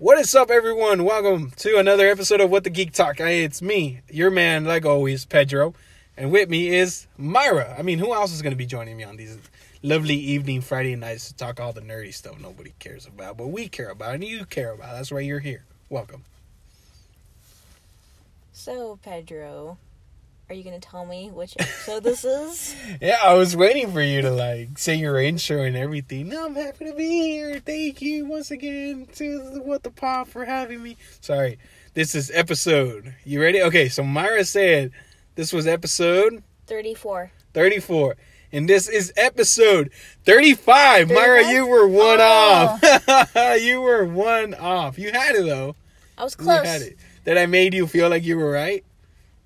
What is up, everyone? Welcome to another episode of What the Geek Talk. It's me, your man, like always, Pedro, and with me is Myra. I mean, who else is going to be joining me on these lovely evening Friday nights to talk all the nerdy stuff nobody cares about, but we care about and you care about. That's why you're here. Welcome. So, Pedro, are you going to tell me which episode this is? Yeah, I was waiting for you to like say your intro and everything. No, I'm happy to be here. Thank you once again to What the Pop for having me. Sorry, this is episode. You ready? Okay, so Myra said this was episode 34. 34. And this is episode 35. Myra, you were one Oh. off. you were one off. You had it though. I was You close. had it. That I made you feel like you were right.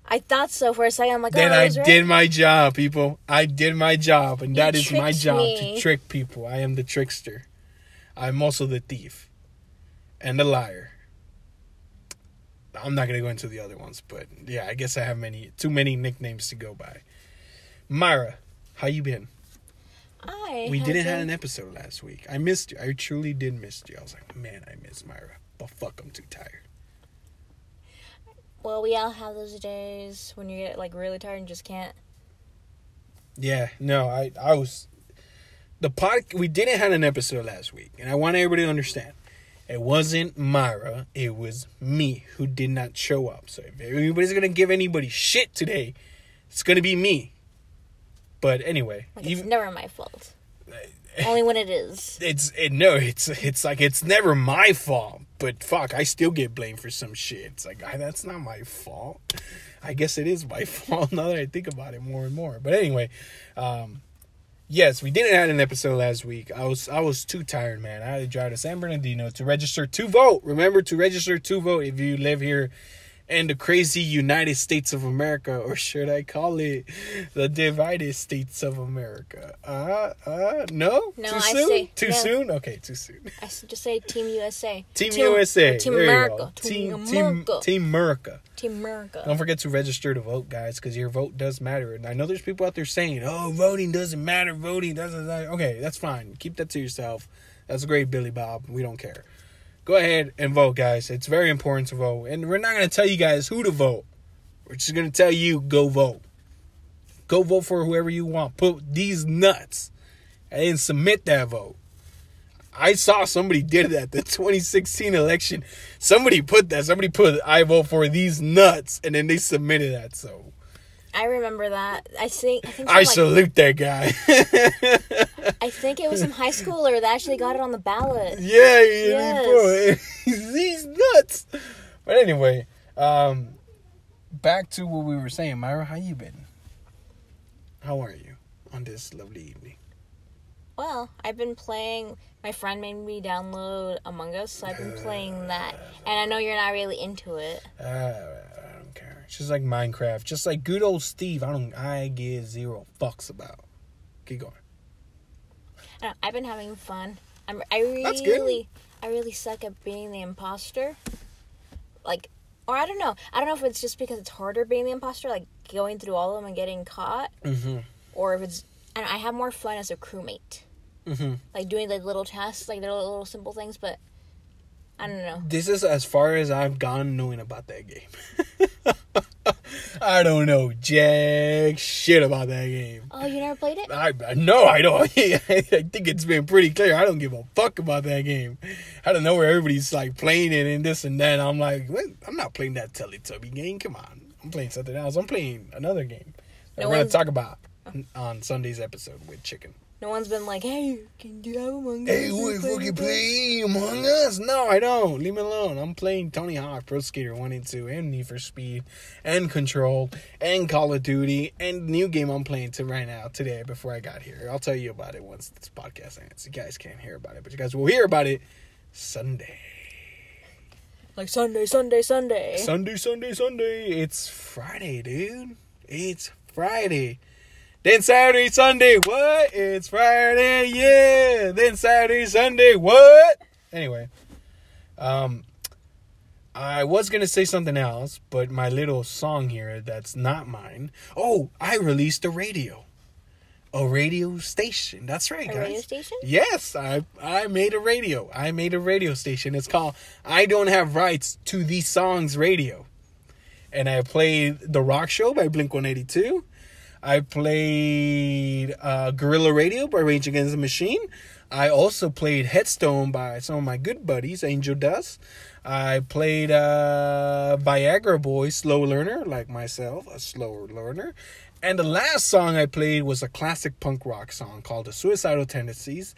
I thought so for a second. I'm like, Then oh, I right. did my job, people. I did my job, and You that is my job me. to trick people. I am the trickster. I'm also the thief and the liar. I'm not gonna go into the other ones, but yeah, I guess I have many too many nicknames to go by. Myra, how you been? I We didn't have an episode last week. I missed you. I truly did miss you. I was like, man, I miss Myra, but fuck, I'm too tired. Well, we all have those days when you get like really tired and just can't. Yeah, no, I I was the pod. We didn't have an episode last week, and I want everybody to understand. It wasn't Myra. It was me who did not show up. So if anybody's gonna give anybody shit today, it's gonna be me. But anyway, Like, it's even never my fault. Only when it is. it's it, no, it's it's like it's never my fault. But fuck, I still get blamed for some shit. It's like I, that's not my fault. I guess it is my fault now that I think about it more and more. But anyway, um, yes, we didn't have an episode last week. I was I was too tired, man. I had to drive to San Bernardino to register to vote. Remember to register to vote if you live here in the crazy United States of America, or should I call it the divided states of America? Uh, uh, no, No, too I soon. say- too no. soon. Okay, too soon. I just say Team USA. Team, Team- USA. Team There America. Team Team America. Team America. Team America. Don't forget to register to vote, guys, because your vote does matter. And I know there's people out there saying, "Oh, voting doesn't matter. Voting doesn't." matter." Okay, that's fine. Keep that to yourself. That's great, Billy Bob. We don't care. Go ahead and vote, guys. It's very important to vote, and we're not going to tell you guys who to vote. We're just going to tell you go vote. Go vote for whoever you want. Put these nuts and then submit that vote. I saw somebody did that the 2016 election. Somebody put that. Somebody put I vote for these nuts, and then they submitted that. So I remember that. I think. I think. I like, salute that guy. I think it was some high schooler that actually got it on the ballot. yeah, Yes. he these nuts. But anyway, um, back to what we were saying. Myra, how you been? How are you on this lovely evening? Well, I've been playing. My friend made me download Among Us, so I've been playing that. And I know you're not really into it. Uh, I don't care. It's just like Minecraft, just like good old Steve. I don't. I give zero fucks about. Keep going. I know, I've been having fun. I'm. I That's good. really. I really suck at being the imposter. Like, or I don't know. I don't know if it's just because it's harder being the imposter, like going through all of them and getting caught, Mm-hmm. or if it's. I, I have more fun as a crewmate, Mm-hmm. like doing like little tasks, like little little simple things. But I don't know. This is as far as I've gone knowing about that game. I don't know jack shit about that game. Oh, you never played it? I no, I don't. I think it's been pretty clear. I don't give a fuck about that game. I don't know where everybody's like playing it and this and that. I'm like, what? I'm not playing that Teletubby game. Come on, I'm playing something else. I'm playing another game. That No we're gonna talk about on Sunday's episode with Chicken. No one's been like, "Hey, can you have Among Us?" Hey, we fucking play Among Us? No, I don't. Leave me alone. I'm playing Tony Hawk, Pro Skater 1 and 2, and Need for Speed, and Control, and Call of Duty, and new game I'm playing to right now, today, before I got here. I'll tell you about it once this podcast ends. You guys can't hear about it, but you guys will hear about it Sunday. Like Sunday, Sunday, Sunday. Sunday, Sunday, Sunday. It's Friday, dude. It's Friday. Then Saturday, Sunday, what? It's Friday, yeah. Then Saturday, Sunday, what? Anyway, um, I was gonna say something else, but my little song here that's not mine. Oh, I released a radio. a radio station. That's right, A guys. radio station? Yes, I I made a radio. I made a radio station. It's called I Don't Have Rights to These Songs Radio. And I played The Rock Show by Blink 182. I played uh, Guerrilla Radio by Rage Against the Machine. I also played Headstone by some of my good buddies, Angel Dust. I played uh, Viagra Boy, Slow Learner, like myself, a slower learner. And the last song I played was a classic punk rock song called The Suicidal Tendencies.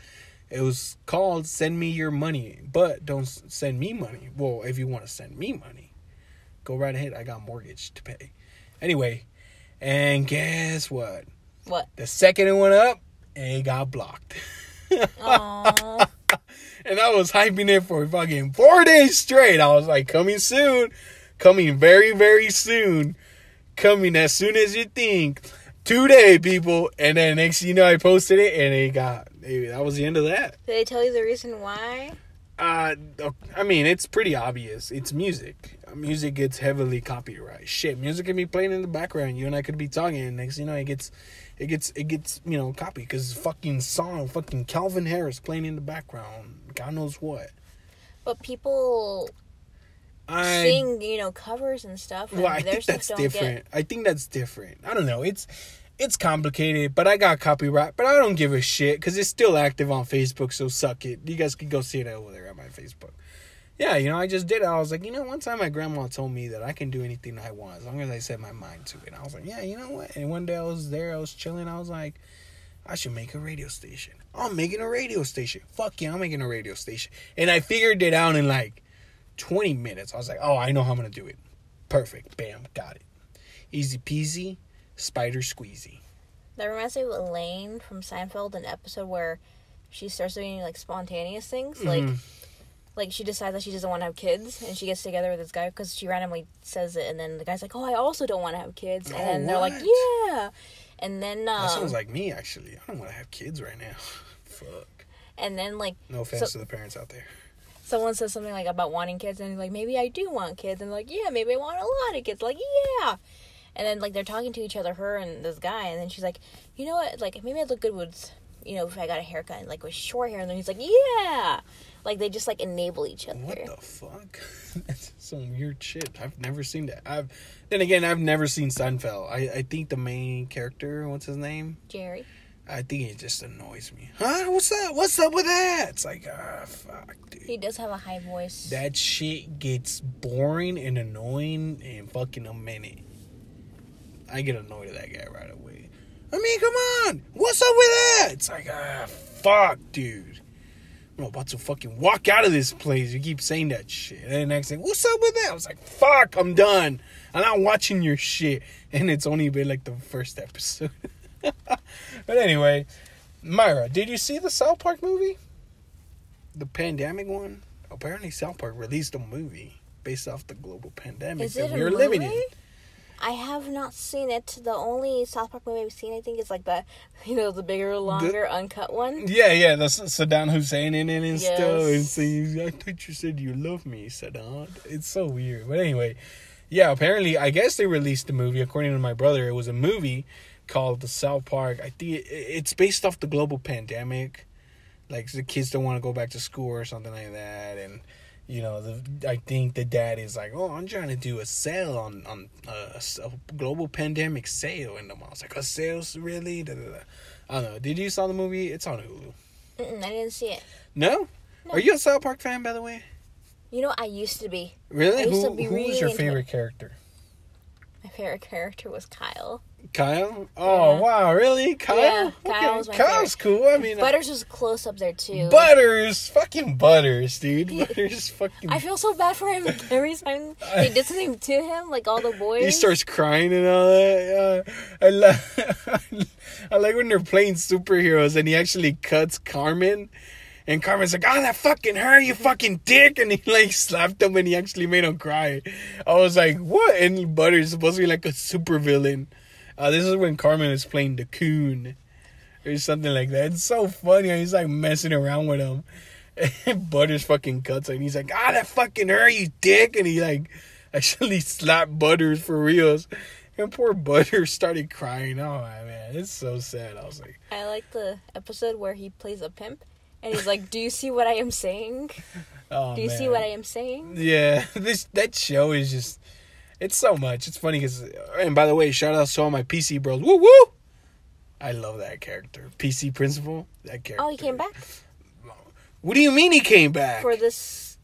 It was called Send Me Your Money, but don't send me money. Well, if you want to send me money, go right ahead. I got mortgage to pay. Anyway, and guess what? What? The second it went up, it got blocked. Aww. and I was hyping it for fucking four days straight. I was like, coming soon, coming very, very soon, coming as soon as you think. Today, people. And then next thing you know, I posted it and it got, that was the end of that. Did they tell you the reason why? Uh, I mean, it's pretty obvious. It's music. Music gets heavily copyrighted. Shit, music can be playing in the background. You and I could be talking, and next you know, it gets, it gets, it gets, you know, copied because fucking song, fucking Calvin Harris playing in the background. God knows what. But people I sing, you know, covers and stuff. And well, I think that's different. Get, I think that's different. I don't know. It's it's complicated, but I got copyright. But I don't give a shit because it's still active on Facebook. So suck it. You guys can go see it over there Facebook. Yeah, you know, I just did it. I was like, you know, one time my grandma told me that I can do anything I want as long as I set my mind to it. And I was like, yeah, you know what? And one day I was there, I was chilling. I was like, I should make a radio station. I'm making a radio station. Fuck yeah, I'm making a radio station. And I figured it out in like 20 minutes. I was like, oh, I know how I'm going to do it. Perfect. Bam, got it. Easy peasy, spider squeezy. that reminds me of Elaine from Seinfeld, an episode where she starts doing like spontaneous things, like Mhm. Like she decides that she doesn't want to have kids, and she gets together with this guy because she randomly says it, and then the guy's like, "Oh, I also don't want to have kids," and Oh, then they're like, "Yeah," and then um, That sounds like me, actually. I don't want to have kids right now. Fuck. and then like No offense So- to the parents out there. someone says something like about wanting kids and like maybe I do want kids. And like yeah maybe I want a lot of kids. Like yeah. And then like they're talking to each other her and this guy and then she's like you know what? Like maybe I'd look good with you know if I got a haircut and like with short hair. And then he's like yeah like they just like enable each other What the fuck? That's some weird shit. I've never seen that. I've then again, I've never seen Seinfeld. I, I think the main character, what's his name? Jerry I think it just annoys me. Huh? What's up? What's up with that? It's like, ah, fuck, dude. he does have a high voice That shit gets boring and annoying in fucking a minute. I get annoyed at that guy right away. I mean, come on. What's up with that? It's like, ah, fuck, dude. I'm about to fucking walk out of this place. You keep saying that shit. And then next thing, what's up with that? I was like, fuck, I'm done. I'm not watching your shit. And it's only been like the first episode. but anyway, Myra, did you see the South Park movie? The pandemic one? Apparently, South Park released a movie based off the global pandemic is that it a we're movie? living in. I have not seen it the only South Park movie I've seen I think is like the you know the bigger longer uncut one Yeah, yeah, the Saddam Hussein in it and stuff. And Yes. saying, I thought you said you love me, Saddam. It's so weird. But anyway, yeah, apparently, I guess they released the movie. According to my brother, it was a movie called The South Park. I think it, it's based off the global pandemic. Like, the kids don't want to go back to school or something like that. And, you know, the, I think the dad is like, oh, I'm trying to do a sale on, on uh, a, s- a global pandemic sale. And the mom's like, a sales? Really? Da, da, da. I don't know. Did you saw the movie? It's on Hulu. Mm-mm, I didn't see it No? No. Are you a South Park fan, by the way? you know I used to be Really? I used to Who, be who was really your into favorite character? my favorite character was Kyle Kyle? Oh, Yeah. wow. Really? Kyle? Yeah, Kyle was my Kyle's cool. I mean, Butters was close up there too. Butters. Fucking Butters, dude. Butters fucking. I feel so bad for him every time they did something to him, like all the boys. He starts crying and all that. Uh, I, like, I like when they're playing superheroes and he actually cuts Cartman. And Cartman's like, oh, that fucking her, you fucking dick. And he like slapped him and he actually made him cry. I was like, what? And Butters supposed to be like a super villain. Uh, this is when Cartman is playing the coon or something like that. It's so funny. He's like messing around with him. And Butters fucking cuts him. He's like, ah, that fucking hurt, you dick. And he like actually slapped Butters for reals. And poor Butter started crying. Oh man, it's so sad. I was like, I like the episode where he plays a pimp and he's like, "Do you see what I am saying? oh Do you man. see what I am saying?" Yeah, this that show is just it's so much. It's funny because and by the way, shout out to all my PC bros. Woo woo! I love that character, PC Principal. That character. Oh, he came back What do you mean he came back? for this.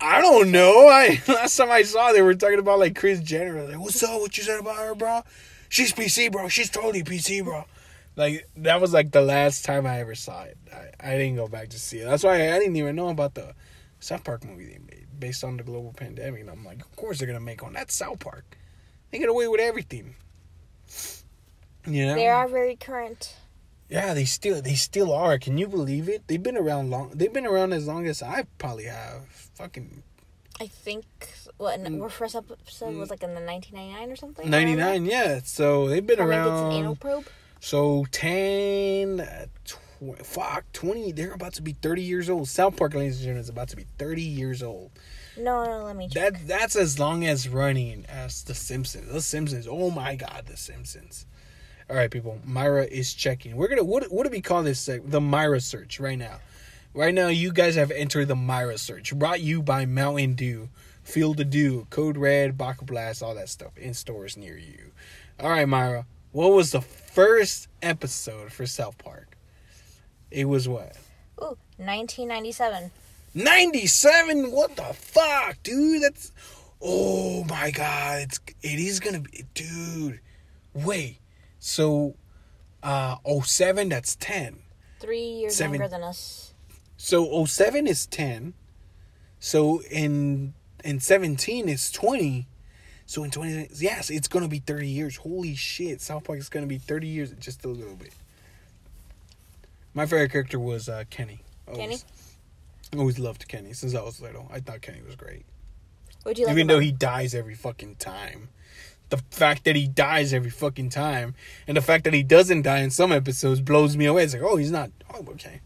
I don't know. I last time I saw they were talking about like Kris Jenner. Like, what's up? What you said about her, bro? She's PC, bro. She's totally PC, bro. Like that was like the last time I ever saw it. I, I didn't go back to see it. That's why I, I didn't even know about the South Park movie they made based on the global pandemic. And I'm like, of course they're gonna make one. That's South Park. They get away with everything. You know? They are very current. Yeah, they still they still are. Can you believe it? They've been around long. They've been around as long as I probably have. Fucking I think what Mm. our first episode was like in the 1999 or something. ninety nine. Yeah, so they've been Probably gets an anal around. probe. So 10, uh, tw- fuck, 20, they're about to be 30 years old. South Park, ladies and gentlemen, is about to be 30 years old. No, no, let me check. That That's as long as running as The Simpsons. The Simpsons, oh my god, The Simpsons. All right, people, Myra is checking. We're going to, what, what do we call this? The Myra search right now. Right now, you guys have entered the Myra search, brought you by Mountain Dew, Field of Dew, Code Red, Baja Blast, all that stuff in stores near you. All right, Myra, what was the first episode for South Park? It was what? Ooh, 1997. 97? What the fuck, dude? That's. Oh my god. It's, it is gonna be. Dude. Wait. So, uh, 07, that's 10. Three years Seven. younger than us. So 07 is 10. So in in 17 is 20. So in 20 yes, it's going to be 30 years. Holy shit. South Park is going to be 30 years just a little bit. My favorite character was uh, Kenny. Always, Always loved Kenny since I was little. I thought Kenny was great. Would you like Even though he dies every fucking time. The fact that he dies every fucking time and the fact that he doesn't die in some episodes blows me away. It's like, oh, he's not. Oh, okay.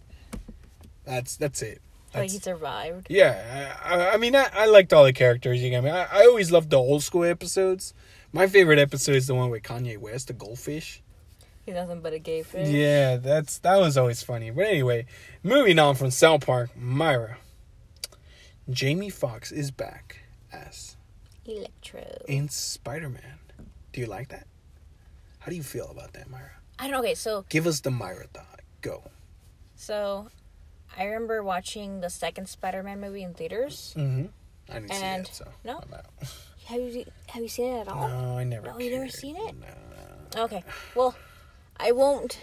That's that's it. like That's, he survived? yeah, I, I- I mean, I, I liked all the characters. You get me. I, I always loved the old school episodes. My favorite episode is the one with Kanye West, the goldfish. He's nothing but a gay fish. Yeah, that's that was always funny. But anyway, moving on from South Park, Myra. Jamie Foxx is back as Electro. in Spider Man. Do you like that? How do you feel about that, Myra? I don't. Okay, so Give us the Myra thought. Go. so I remember watching the second Spider-Man movie in theaters. Mm-hmm. I didn't And- see it, so no? Have you have you seen it at all? No, I never. No, you never seen it? No. Okay. Well, I won't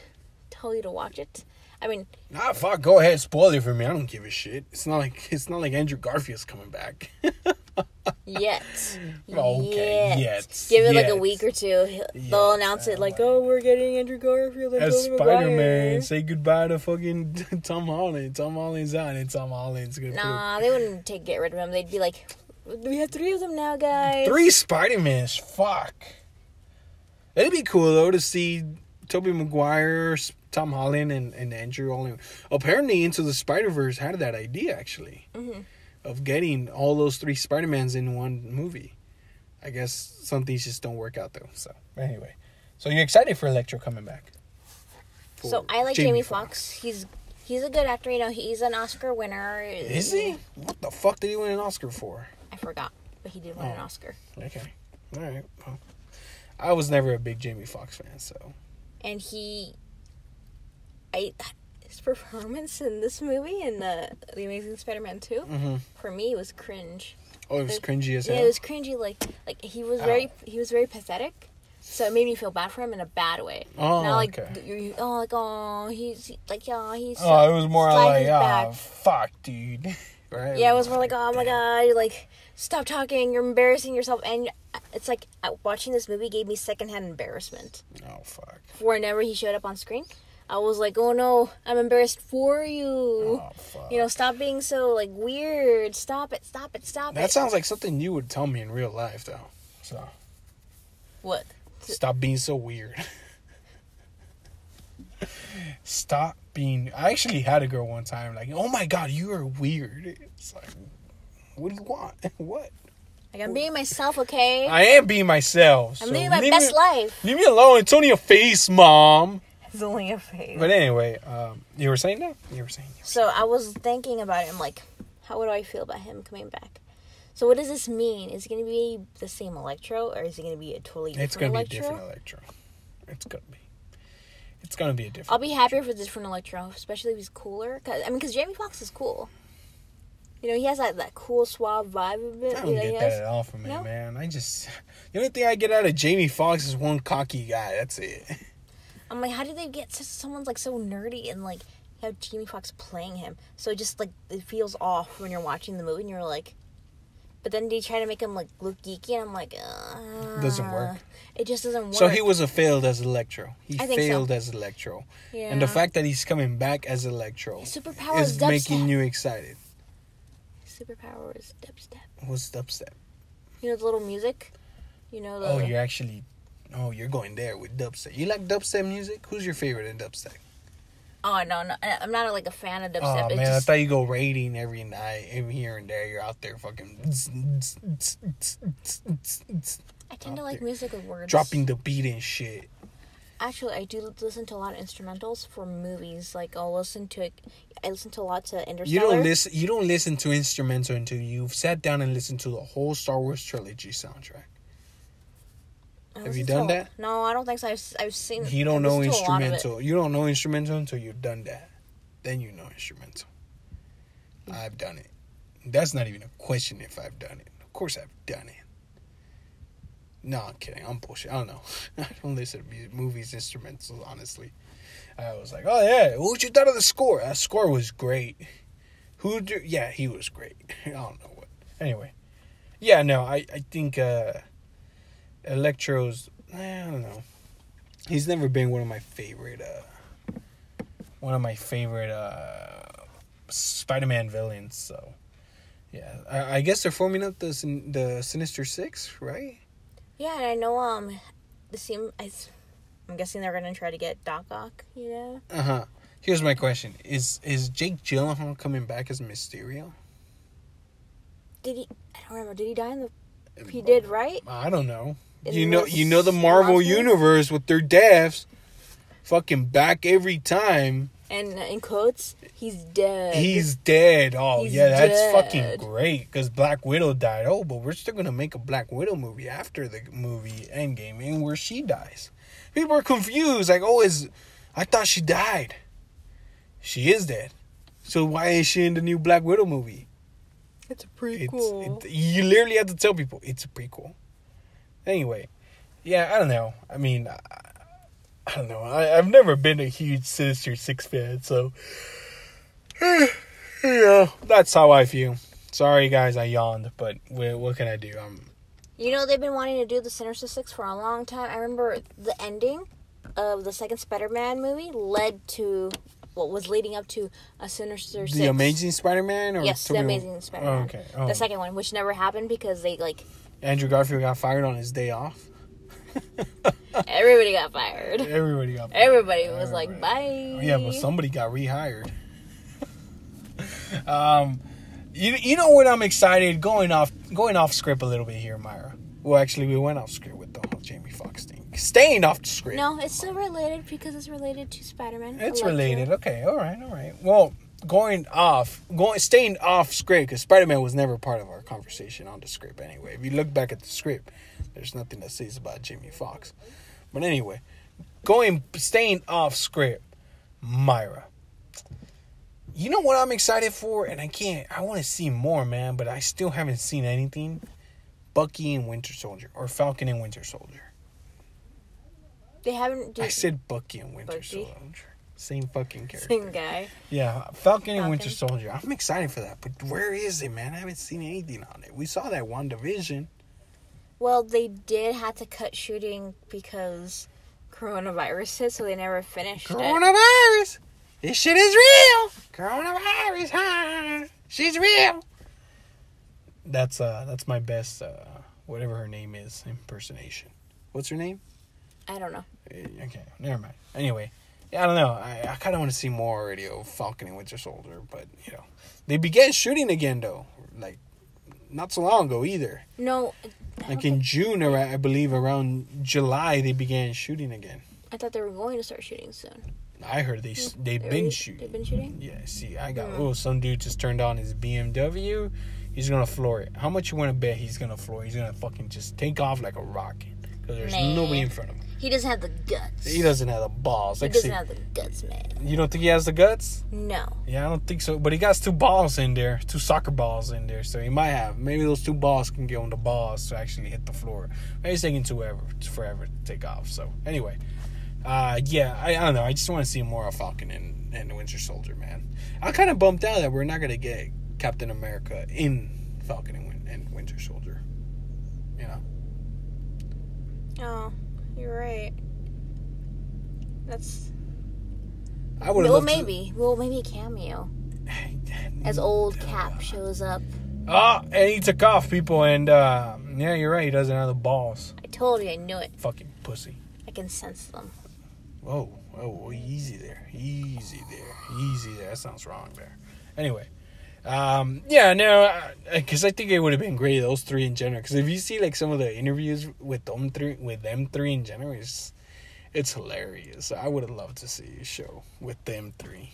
tell you to watch it. I mean, Nah, fuck. Go ahead, spoil it for me. I don't give a shit. It's not like it's not like Andrew Garfield's coming back. yet. Okay, yet, Give it like a week or two. They'll Yet, announce it like, "Oh, we're getting Andrew Garfield and As Spider Man, say goodbye to fucking Tom Holland. Tom Holland's out, and Tom Holland's gonna Nah, they wouldn't take get rid of him. They'd be like, "We have three of them now, guys." three Spider Mans. Fuck. It'd be cool though to see Tobey Maguire, Tom Holland, and, and Andrew all in. Apparently, Into the Spider Verse had that idea actually Mhm. of getting all those three Spider Mans in one movie. I guess some things just don't work out though. So anyway, so you're excited for Electro coming back? So I like Jamie, Foxx. He's he's a good actor. You know, he's an Oscar winner. Is he? What the fuck did he win an Oscar for? I forgot, but he did win an Oh. Oscar. Okay. All right. Well, I was never a big Jamie Foxx fan, so. And he I his performance in this movie in the the Amazing Spider-Man 2 Mm-hmm. for me was cringe. Oh, it was cringy as hell. Yeah, it was cringy like like he was very he was very pathetic. So it made me feel bad for him in a bad way. Oh, Not like okay. you you- oh like oh he's like yeah he's Oh, it was more like, ah, back. fuck, dude. right? Yeah, it was more like, oh my god, like stop talking, you're embarrassing yourself, and it's like uh, watching this movie gave me secondhand embarrassment. Oh, fuck. Whenever he showed up on screen, I was like, oh no, I'm embarrassed for you. Oh, fuck. You know, stop being so like weird. Stop it, stop it, stop that it. That sounds like something you would tell me in real life, though. So, what? stop being so weird. stop being. I actually had a girl one time, like, oh my god, you are weird. It's like, what do you want? what? Like I'm being myself, okay? I am being myself. I'm so living my leave best me, life. Leave me alone. It's only a face, mom. It's only a face. But anyway, um, you were saying that? You were saying. So I was thinking about it. I'm like, how would I feel about him coming back? So what does this mean? Is it going to be the same Electro, or is it going to be a totally different electro? It's gonna be a different Electro. It's gonna be. It's gonna be a different. I'll be happier if it's a different Electro, especially if he's cooler. Cause I mean, because Jamie Foxx is cool. You know, he has that, that cool suave vibe of it. I you don't know, get has- that at all from him, No? man. I just the only thing I get out of Jamie Foxx is one cocky guy. That's it. I'm like, how did they get such, someone's like so nerdy and like have Jamie Foxx playing him? So it just like it feels off when you're watching the movie and you're like, but then they try to make him like look geeky and I'm like, uh, Doesn't work. It just doesn't work. So he was a failed as Electro. He think so. failed as Electro, yeah. and the fact that he's coming back as Electro His superpower is is making you excited. Superpower was dubstep. What's dubstep? You know the little music. You know the. Oh, you're actually. Oh, you're going there with dubstep. You like dubstep music? Who's your favorite in dubstep? Oh no, no, I'm not like a fan of dubstep. Oh It man, just- I thought you go raiding every night, every here and there. You're out there fucking I tend to like there. music with words. dropping the beat and shit. Actually, I do listen to a lot of instrumentals for movies. Like I'll listen to, I listen to a lot to Interstellar. You don't listen. You don't listen to instrumental until you've sat down and listened to the whole Star Wars trilogy soundtrack. Have you done to- that? No, I don't think so. I've, I've seen. You don't know listened to a lot of it. instrumental. You don't know instrumental until you've done that. Then you know instrumental. Hmm. I've done it. That's not even a question if I've done it. Of course I've done it. No, I'm kidding. I'm bullshit. I don't know. I don't listen to movies instrumentals, honestly. I was like, oh yeah, what you thought of the score? That score was great. Who? Do, yeah, he was great. I don't know what. Anyway, yeah, no, I I think uh Electro's. I don't know. He's never been one of my favorite. uh One of my favorite uh Spider-Man villains. So, yeah, I, I guess they're forming up the the Sinister Six, right? Yeah, and I know. Um, the same I, I'm guessing they're gonna try to get Doc Ock. You know. Uh huh. Here's my question: Is is Jake Gyllenhaal coming back as Mysterio? Did he? I don't remember. Did he die in the? He did, right? I don't know. In you know, you know the Marvel universe with their deaths, fucking back every time. And in quotes, he's dead. He's dead. Oh He's yeah, that's dead. fucking great. Because Black Widow died. Oh, but we're still gonna make a Black Widow movie after the movie Endgame, and where she dies. People are confused. Like, oh, is I thought she died. She is dead. So why is she in the new Black Widow movie? It's a It's prequel. it, you literally have to tell people it's a prequel. Anyway, yeah, I don't know. I mean, I, I don't know. I, I've never been a huge Sinister Six fan, so yeah, that's how I feel. Sorry, guys, I yawned, but what, what can I do? Um, You know, they've been wanting to do the Sinister Six for a long time. I remember the ending of the second Spider-Man movie led to what was leading up to a Sinister Six. the Amazing Spider-Man, or Yes, the something- Amazing Spider-Man. Oh, okay. Oh. The second one, which never happened because they like Andrew Garfield got fired on his day off. everybody got fired. Everybody got. Fired. Everybody was like, Everybody. "Bye." Yeah, but somebody got rehired. um, you you know what? I'm excited going off going off script a little bit here, Myra. Well, actually, we went off script with the whole Jamie Foxx thing. Staying off the script. No, it's still related because it's related to Spider-Man. it's Electro. related. Okay, all right, all right. Well, going off, going staying off script because Spider Man was never part of our conversation on the script anyway. If you look back at the script, there's nothing that says about Jimmy Fox. But anyway, going staying off script, Myra. You know what I'm excited for, and I can't. I want to see more, man, but I still haven't seen anything. Bucky and Winter Soldier, or Falcon and Winter Soldier. They haven't. I said Bucky and Winter Bucky. Soldier. Same fucking character. same guy. Yeah, Falcon and Winter Soldier. I'm excited for that, but where is it, man? I haven't seen anything on it. We saw that one division. Well, they did have to cut shooting because coronavirus hit, so they never finished it. Coronavirus. This shit is real. Coronavirus, huh? She's real. That's uh, that's my best uh, whatever her name is impersonation. What's her name? I don't know. Eh, Okay, never mind. Anyway, yeah, I don't know. I, I kind of want to see more already of Falcon and Winter Soldier, but you know, they began shooting again though. Like not so long ago either. No, Like in June, or I believe around July, they began shooting again. I thought they were going to start shooting soon. I heard they they've They been shooting. They've been shooting. Yeah, see, I got Hmm. oh, some dude just turned on his BMW. He's gonna floor it. How much you want to bet he's gonna floor? it? He's gonna fucking just take off like a rocket because there's Nah. nobody in front of him. He doesn't have the guts. He doesn't have the balls. He doesn't have the guts, man. you don't think he has the guts? No. Yeah, I don't think so. But he got two balls in there, two soccer balls in there, so he might have. Maybe those two balls can get on the balls to actually hit the floor. Maybe it's taking too ever, forever to take off. So anyway, uh, yeah, I, I don't know. I just want to see more of Falcon and, and Winter Soldier, man. I'm kind of bummed out that we're not gonna get Captain America in Falcon and, Win- and Winter Soldier. You know, Oh, you're right. That's I would. well, loved maybe. Well, maybe a cameo as old Cap shows up. Oh, and he took off, people, and uh, yeah, you're right. He doesn't have the balls. I told you, I knew it. Fucking pussy. I can sense them. Whoa, whoa, easy there, easy there, easy there. That sounds wrong there. Anyway, um, yeah, no, because I think it would have been great those three in general. Because if you see like some of the interviews with them three, with them three in general, it's, it's hilarious. I would have loved to see a show with them three,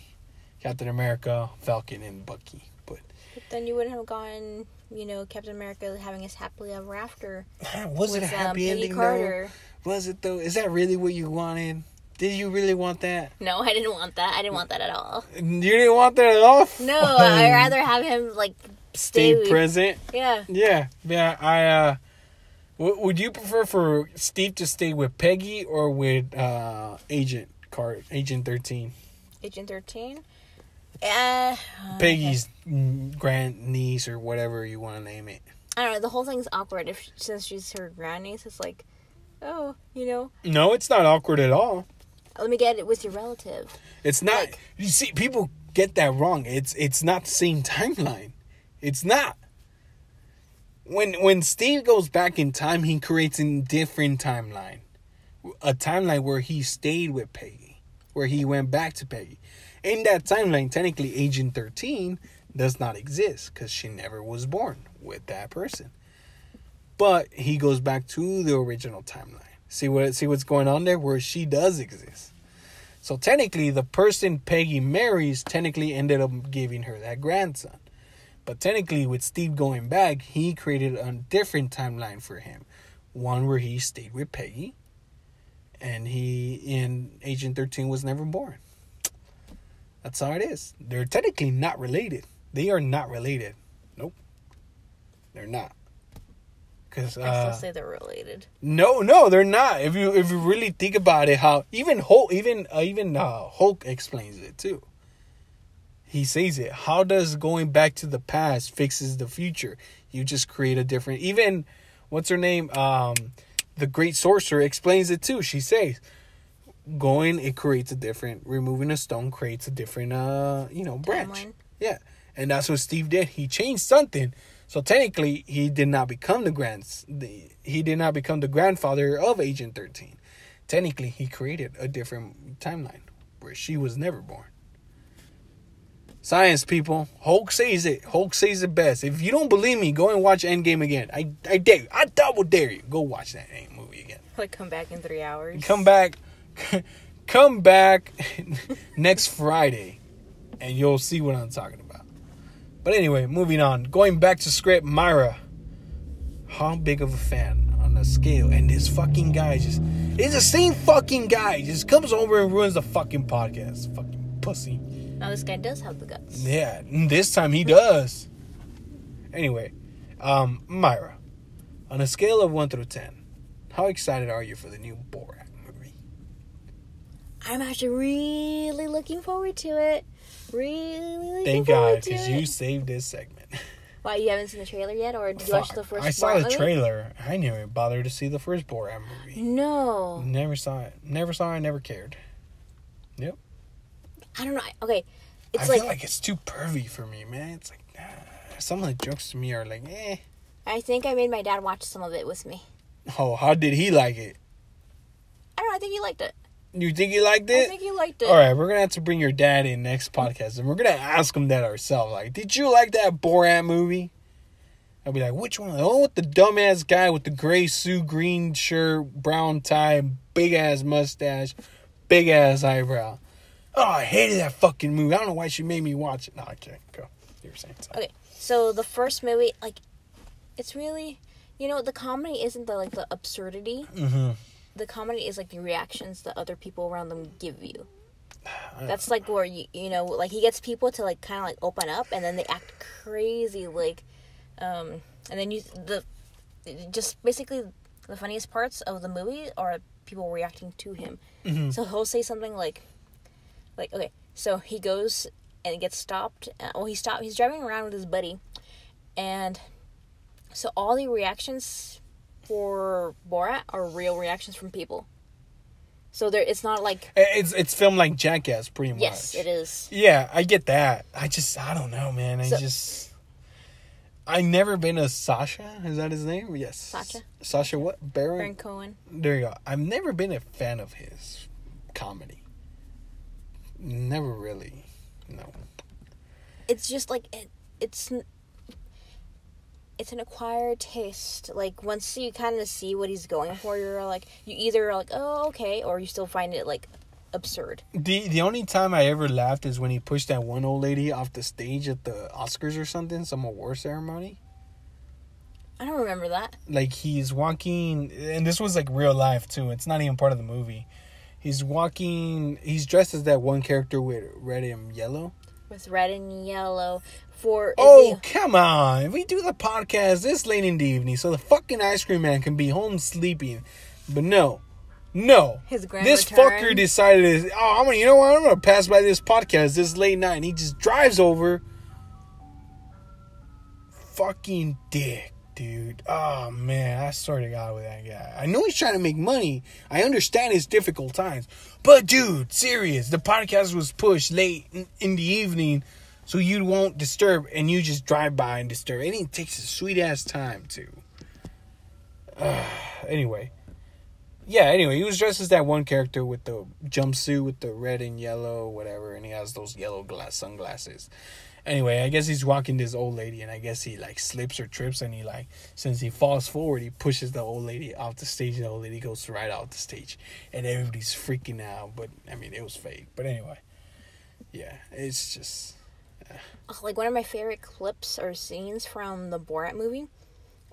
Captain America, Falcon, and Bucky. But But then you wouldn't have gone, you know, Captain America having us happily ever after was it a um, happy Peggy ending Carter. though? Was it though? Is that really what you wanted? Did you really want that? No, I didn't want that. I didn't want that at all. You didn't want that at all. No, I'd rather have him like stay. stay present. Yeah. Yeah, yeah. I uh, w- would you prefer for Steve to stay with Peggy or with uh Agent Card Agent Thirteen? Agent Thirteen. Uh, Peggy's mm, grand niece or whatever you want to name it. I don't know. The whole thing's awkward. If since she's her grandniece, it's like, oh, you know, No, it's not awkward at all. Let me get it with your relative. It's not. Like- you see, people get that wrong. It's it's not the same timeline. It's not. When when Steve goes back in time, he creates a different timeline, a timeline where he stayed with Peggy, where he went back to Peggy. In that timeline, technically, Agent Thirteen does not exist because she never was born with that person. But he goes back to the original timeline. See what see what's going on there, where she does exist. So technically, the person Peggy marries technically ended up giving her that grandson. But technically, with Steve going back, he created a different timeline for him. One where he stayed with Peggy, and he in Agent 13 was never born. That's how it is. They're technically not related. They are not related. Nope. They're not. Cause I uh, still say they're related. no, no, they're not. If you if you really think about it, how even Hulk even uh, even uh, Hulk explains it too. He says it. How does going back to the past fixes the future? You just create a different. Even what's her name? Um, the Great Sorcerer explains it too. She says, going it creates a different. Removing a stone creates a different. Uh, you know, branch. Timeline. Yeah, and that's what Steve did. He changed something. So technically, he did not become the grand. The, he did not become the grandfather of Agent Thirteen. Technically, he created a different timeline where she was never born. Science people, Hulk says it. Hulk says it best. If you don't believe me, go and watch Endgame again. I I dare you. I double dare you. Go watch that movie again. Like come back in three hours. Come back, come back next Friday, and you'll see what I'm talking about. But anyway, moving on. Going back to script, Myra. How big of a fan on a scale? And this fucking guy just it's the same fucking guy. Just comes over and ruins the fucking podcast. Fucking pussy. Now this guy does have the guts. Yeah, this time he does. Anyway, um, Myra, on a scale of one through ten, how excited are you for the new Borat movie? I'm actually really looking forward to it. Really Thank God, because you saved this segment. Why you haven't seen the trailer yet, or did you watch the first? I saw the movie? trailer. I never bothered to see the first Borat movie. No, Never saw it. Never saw it. Never cared. Yep. I don't know. Okay, it's I like, feel like it's too pervy for me, man. It's like nah. some of the jokes to me are like, eh. I think I made my dad watch some of it with me. Oh, how did he like it? I don't know. I think he liked it. You think he liked it? I think he liked it. All right, we're gonna have to bring your dad in next podcast, and we're gonna ask him that ourselves. Like, did you like that Borat movie? I'll be like, which one? Oh, with the dumbass guy with the gray suit, green shirt, brown tie, big ass mustache, big ass eyebrow. Oh, I hated that fucking movie. I don't know why she made me watch it. No, I can't go. You were saying something. Okay, so the first movie, like, it's really, you know, the comedy isn't the like the absurdity. Mm-hmm. The comedy is like the reactions that other people around them give you. That's like where you you know like he gets people to like kind of like open up and then they act crazy like, um, and then you the just basically the funniest parts of the movie are people reacting to him. Mhm. So he'll say something like, like okay, so he goes and gets stopped. Uh, well, he stopped. He's driving around with his buddy, and so all the reactions for Borat are real reactions from people. So there, it's not like eh, It's it's filmed like Jackass, pretty much. yes, it is. Yeah, I get that. I just I don't know, man. I So- just I never been a Sacha. Is that his name? Yes. Sacha. Sacha what? Baron. Baron Cohen. There you go. I've never been a fan of his comedy. Never really. No. It's just like it, it's it's an acquired taste. Like once you kind of see what he's going for, you're like you either are like oh okay, or you still find it like absurd. The the only time I ever laughed is when he pushed that one old lady off the stage at the Oscars or something, some award ceremony. I don't remember that. like he's walking and this was like real life too it's not even part of the movie he's walking he's dressed as that one character with red and yellow with red and yellow for oh come on. We do the podcast this late in the evening so the fucking ice cream man can be home sleeping. But no. No. His grand this return. fucker decided oh i'm gonna you know what? I'm gonna pass by this podcast this late night and he just drives over. Fucking dick dude. Oh man. I swear to god with that guy. I know he's trying to make money. I understand it's difficult times. But dude serious. The podcast was pushed late in, in the evening so you won't disturb and you just drive by and disturb. And it takes a sweet ass time too. Uh, anyway. Yeah anyway he was dressed as that one character with the jumpsuit with the red and yellow whatever and he has those yellow glass sunglasses. Anyway i guess he's walking this old lady and i guess he like slips or trips and he like since he falls forward he pushes the old lady off the stage and the old lady goes right off the stage and everybody's freaking out but i mean it was fake. But anyway. Yeah it's just like one of my favorite clips or scenes from the Borat movie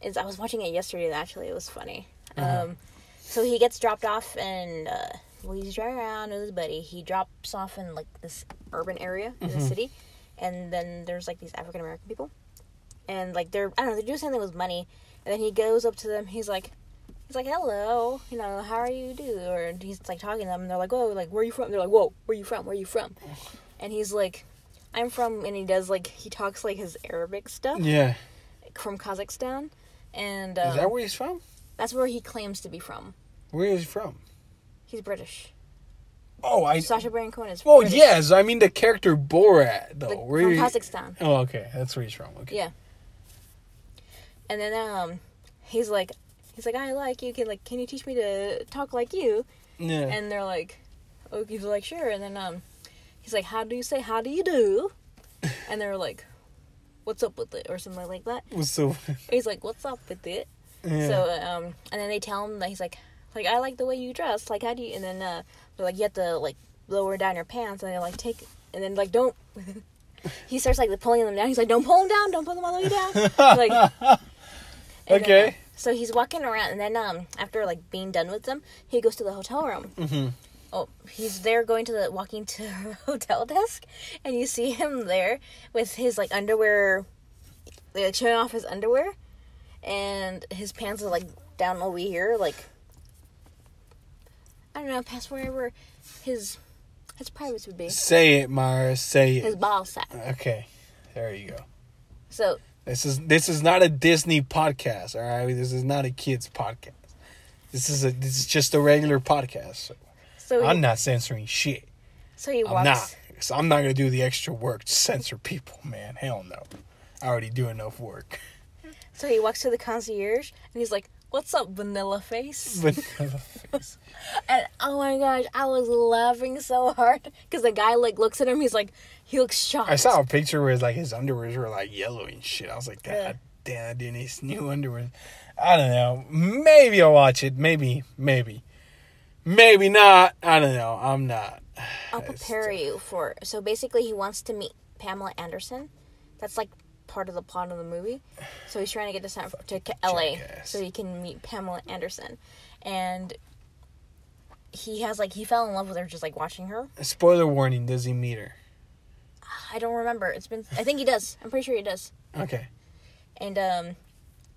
is I was watching it yesterday. Actually, it was funny. Uh-huh. Um, so he gets dropped off and uh, well, he's driving around with his buddy. He drops off in like this urban area in Mm-hmm. the city, and then there's like these African American people, and like they're I don't know they're doing something with money, and then he goes up to them. He's like. He's like, hello, you know, how are you do? Or he's like talking to them, and they're like, whoa, like, where are you from? They're like, whoa, where are you from? Where are you from? And he's like, I'm from, and he does like he talks like his Arabic stuff yeah from Kazakhstan, and is um, that where he's from that's where he claims to be from. where is he from He's British. oh i Sacha Baron Cohen is. oh British. yes i mean the character borat though Like, where from Kazakhstan. oh okay that's where he's from okay Yeah. And then um, he's like, he's like, I like you. Can like, can you teach me to talk like you? yeah And they're like, oh, he's like, sure. And then um, he's like, how do you say how do you do? And they're like, what's up with it or something like that. was so He's like, what's up with it? yeah. So um, and then they tell him that he's like, like I like the way you dress. Like how do you? And then uh, they're like, you have to like lower down your pants, and they're like, take, and then like don't. he starts like pulling them down. He's like, don't pull them down. Don't pull them all the way down. like. and then, Okay. uh, so he's walking around, and then um, after like being done with them, he goes to the hotel room. Mhm. Oh, he's there going to the walking to hotel desk, and you see him there with his like underwear, like showing off his underwear, and his pants are like down over here, like I don't know, past wherever his his privates would be, Say it, Mara. Say it. his ball sack. Okay, there you go. So This is this is not a Disney podcast. All right, this is not a kids podcast. This is a this is just a regular podcast. So so he, I'm not censoring shit. so he walks. I'm not. So I'm not gonna do the extra work to censor people, man. Hell no. I already do enough work. So he walks to the concierge, and he's like, "What's up, Vanilla Face?" Vanilla face. And oh my gosh, I was laughing so hard because the guy like looks at him. He's like, he looks shocked. I saw a picture where like his underwears were like yellow and shit. I was like, God Yeah. damn, dude, his new underwear. I don't know. Maybe I'll watch it. Maybe, maybe, maybe not. I don't know. I'm not. I'll prepare you for. So basically, he wants to meet Pamela Anderson. That's like part of the plot of the movie. So he's trying to get to San to LA jackass. so he can meet Pamela Anderson, and he has like he fell in love with her just like watching her. Spoiler warning: Does he meet her? I don't remember. It's been. I think he does. I'm pretty sure he does. Okay. And um,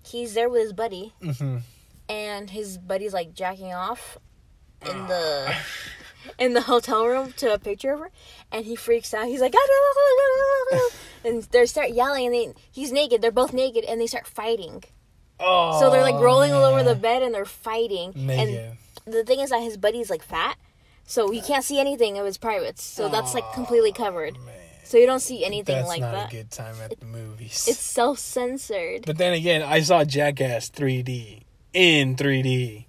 he's there with his buddy, Mm-hmm. and his buddy's like jacking off in the in the hotel room to a picture of her, and he freaks out. He's like, ah, ah, ah, and they start yelling, and they he's naked. They're both naked, and they start fighting. Oh. So they're like oh, rolling all over the bed, and they're fighting. Naked. And the thing is that his buddy's like fat, so you can't see anything of his privates. So that's like completely covered. Man, So you don't see anything that's like not that. a good time at the movies. It's self censored. But then again, I saw Jackass 3D in 3D.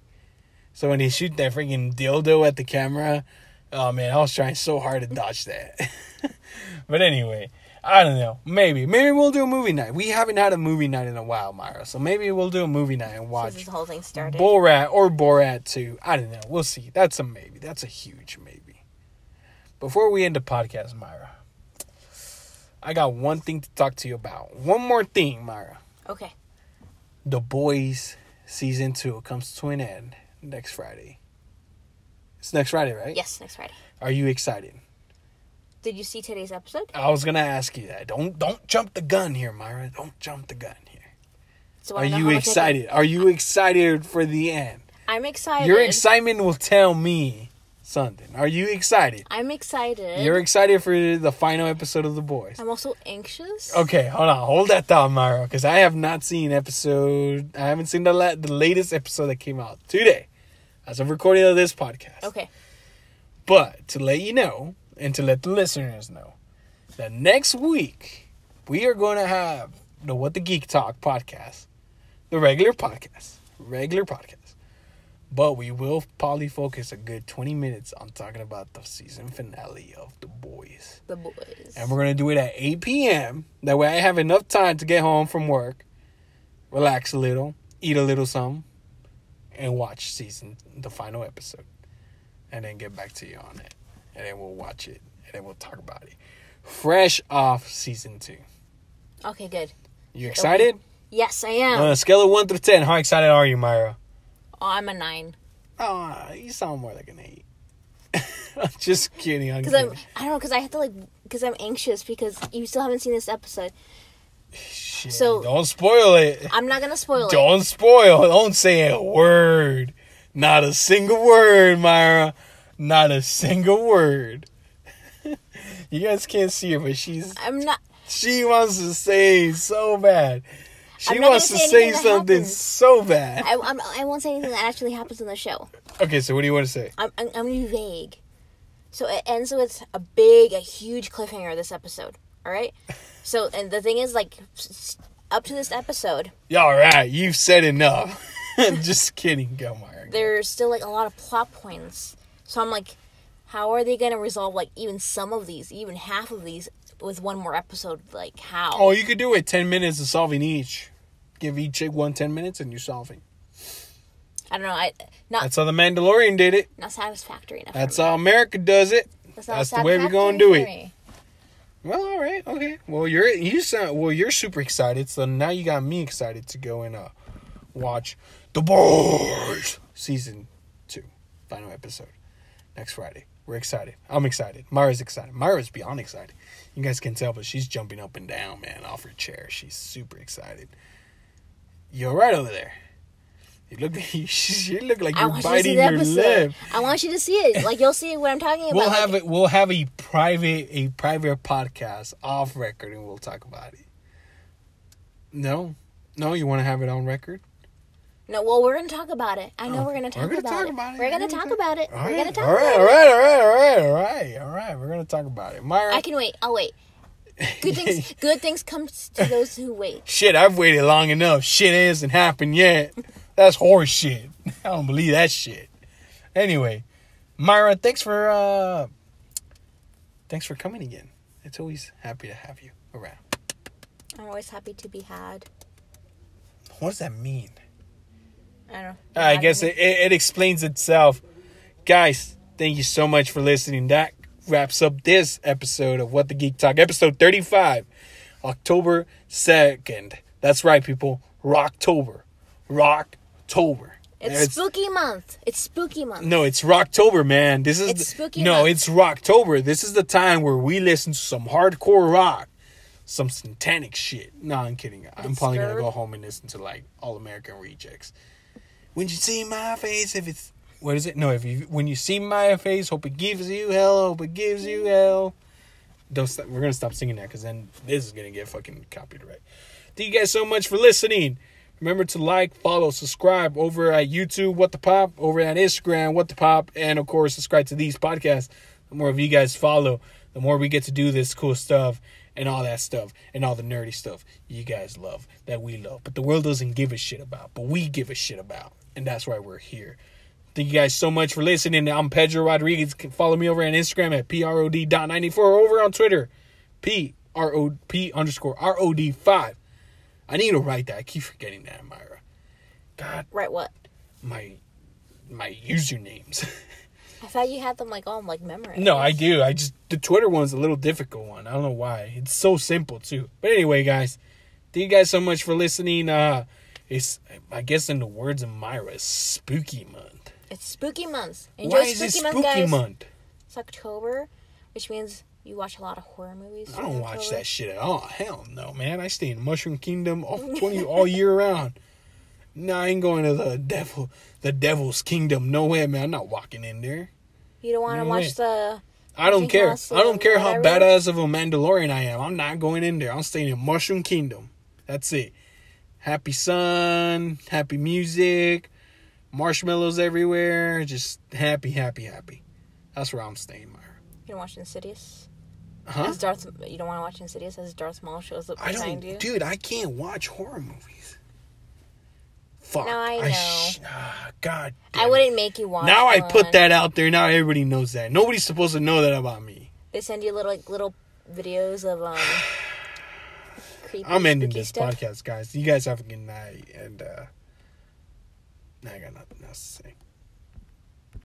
So when he shoot that freaking dildo at the camera, oh man, I was trying so hard to dodge that. but anyway, I don't know. Maybe, maybe we'll do a movie night. We haven't had a movie night in a while, Myra. So maybe we'll do a movie night and Since watch this whole thing started. Borat or Borat 2. I don't know. We'll see. That's a maybe. That's a huge maybe. Before we end the podcast, Myra, I got one thing to talk to you about. One more thing, Myra. Okay. The Boys season two comes to an end next Friday. It's next Friday, right? Yes, next Friday. Are you excited? Did you see today's episode? I was gonna ask you that. Don't don't jump the gun here, Myra. Don't jump the gun here. So Are you how much I excited? Are you excited for the end? I'm excited. Your excitement will tell me something. Are you excited? I'm excited. You're excited for the final episode of The Boys. I'm also anxious. Okay, hold on, hold that thought, Myra, because I have not seen episode. I haven't seen the la- the latest episode that came out today, as of recording of this podcast. Okay. But to let you know, and to let the listeners know, that next week we are going to have the What the Geek Talk podcast, the regular podcast, regular podcast. But we will probably focus a good 20 minutes on talking about the season finale of The Boys. The boys. And we're going to do it at 8 p.m. That way I have enough time to get home from work, relax a little, eat a little something, and watch season, the final episode. And then get back to you on it. And then we'll watch it. And then we'll talk about it. Fresh off season two. Okay, good. You excited? Yes, I am. On a scale of 1 through 10, how excited are you, Myra? oh, I'm a nine. Oh, you sound more like an 8. I'm just kidding. I'm Because I'm. I don't know, because I have to like, because I'm anxious because you still haven't seen this episode. Shit, so- don't spoil it. I'm not gonna spoil it. Don't spoil. Don't say a word. Not a single word, Myra. Not a single word. you guys can't see her, but she's I'm not. she wants to say so bad. She wants to say say anything that something happens. so bad. I, I'm, I won't say anything that actually happens in the show. Okay, so what do you want to say? I'm, I'm, I'm gonna be vague. So it ends with a big, a huge cliffhanger. This episode, all right. So and the thing is, like, up to this episode, Yeah, all right, you've said enough. just kidding, go, Myra. there's still like a lot of plot points. So I'm like, how are they gonna resolve like even some of these, even half of these, with one more episode? Like how? Oh, you could do it 10 minutes of solving each. Give each chick one 10 minutes and you're solving. I don't know. I not That's how the Mandalorian did it. not satisfactory enough. That's how America does it. That's, that's the way we're gonna do it. Well, all right, okay. Well, you're you sound well. You're super excited, so now you got me excited to go and uh watch the Boys season two, final episode next Friday. We're excited. I'm excited. Myra's excited. Myra's beyond excited. You guys can tell, but she's jumping up and down, man, off her chair. She's super excited. You're right over there. You look. You, you look like I you're want you to see biting your episode. lip. I want you to see it. Like you'll see what I'm talking about. We'll Like, have it. We'll have a private a private podcast off record, and we'll talk about it. No, no, you want to have it on record? No, well, we're gonna talk about it. I know Oh, we're gonna talk, we're gonna about, talk it. about it. We're gonna We're talk about it. We're gonna talk all right, about all it. right, all right, all right, all right, all right. All right, we're gonna talk about it, Myra. I can wait. I'll wait. Good things. good things come to those who wait. Shit, I've waited long enough. Shit hasn't happened yet. That's horse shit. I don't believe that shit. Anyway, Myra, thanks for uh thanks for coming again. It's always happy to have you around. I'm always happy to be had. What does that mean? I don't know. I guess it, it, it explains itself. Guys, thank you so much for listening. That wraps up this episode of What the Geek Talk, episode 35, October 2nd. That's right, people. Rocktober. Rocktober. It's, spooky month. It's spooky month. No, it's Rocktober, man. This is It's the- spooky No, month. it's Rocktober. This is the time where we listen to some hardcore rock, some satanic shit. No, I'm kidding. I'm It's probably gonna go home and listen to like All American Rejects. When you see my face, if it's what is it? No, if you when you see my face, hope it gives you hell. Hope it gives you hell. Don't stop. We're gonna stop singing that because then this is gonna get fucking copyright. Thank you guys so much for listening. Remember to like, follow, subscribe over at YouTube, What the Pop, over at Instagram, What the Pop, and of course, subscribe to these podcasts. The more of you guys follow, the more we get to do this cool stuff and all that stuff and all the nerdy stuff you guys love that we love. But the world doesn't give a shit about, but we give a shit about. And that's why we're here. Thank you guys so much for listening. I'm Pedro Rodriguez. Follow me over on Instagram at prod.94 over on Twitter, P R O P underscore R O D five. I need to write that. I keep forgetting that, Myra. God, Write what? my my usernames. I thought you had them like all like memorized. no, I do. I just the Twitter one's a little difficult one. I don't know why. It's so simple too. But anyway, guys, thank you guys so much for listening. Uh it's I guess in the words of Myra, it's spooky month. It's spooky month. Enjoy why is spooky, it month, spooky guys. month? It's October, which means you watch a lot of horror movies. I don't watch that shit at all. Hell no, man. I stay in Mushroom Kingdom all twenty all year round. No, I ain't going to the devil, the devil's kingdom. No way, man. I'm not walking in there. You don't want to No watch way. the. I don't care. I don't care how badass of a Mandalorian I am. I'm not going in there. I'm staying in Mushroom Kingdom. That's it. Happy sun, happy music, marshmallows everywhere. Just happy, happy, happy. That's where I'm staying, Myra. You don't watch Insidious. Huh? As Darth, you don't want to watch Insidious as Darth Maul shows up I don't, you. dude. I can't watch horror movies. Fuck. No, I sh- ah, God. I damn it. wouldn't make you watch. Now I put that out there. Now everybody knows that. Nobody's supposed to know that about me. They send you little like little videos of um. creepy, I'm ending this stuff. podcast, guys. You guys have a good night, and uh, I got nothing else to say.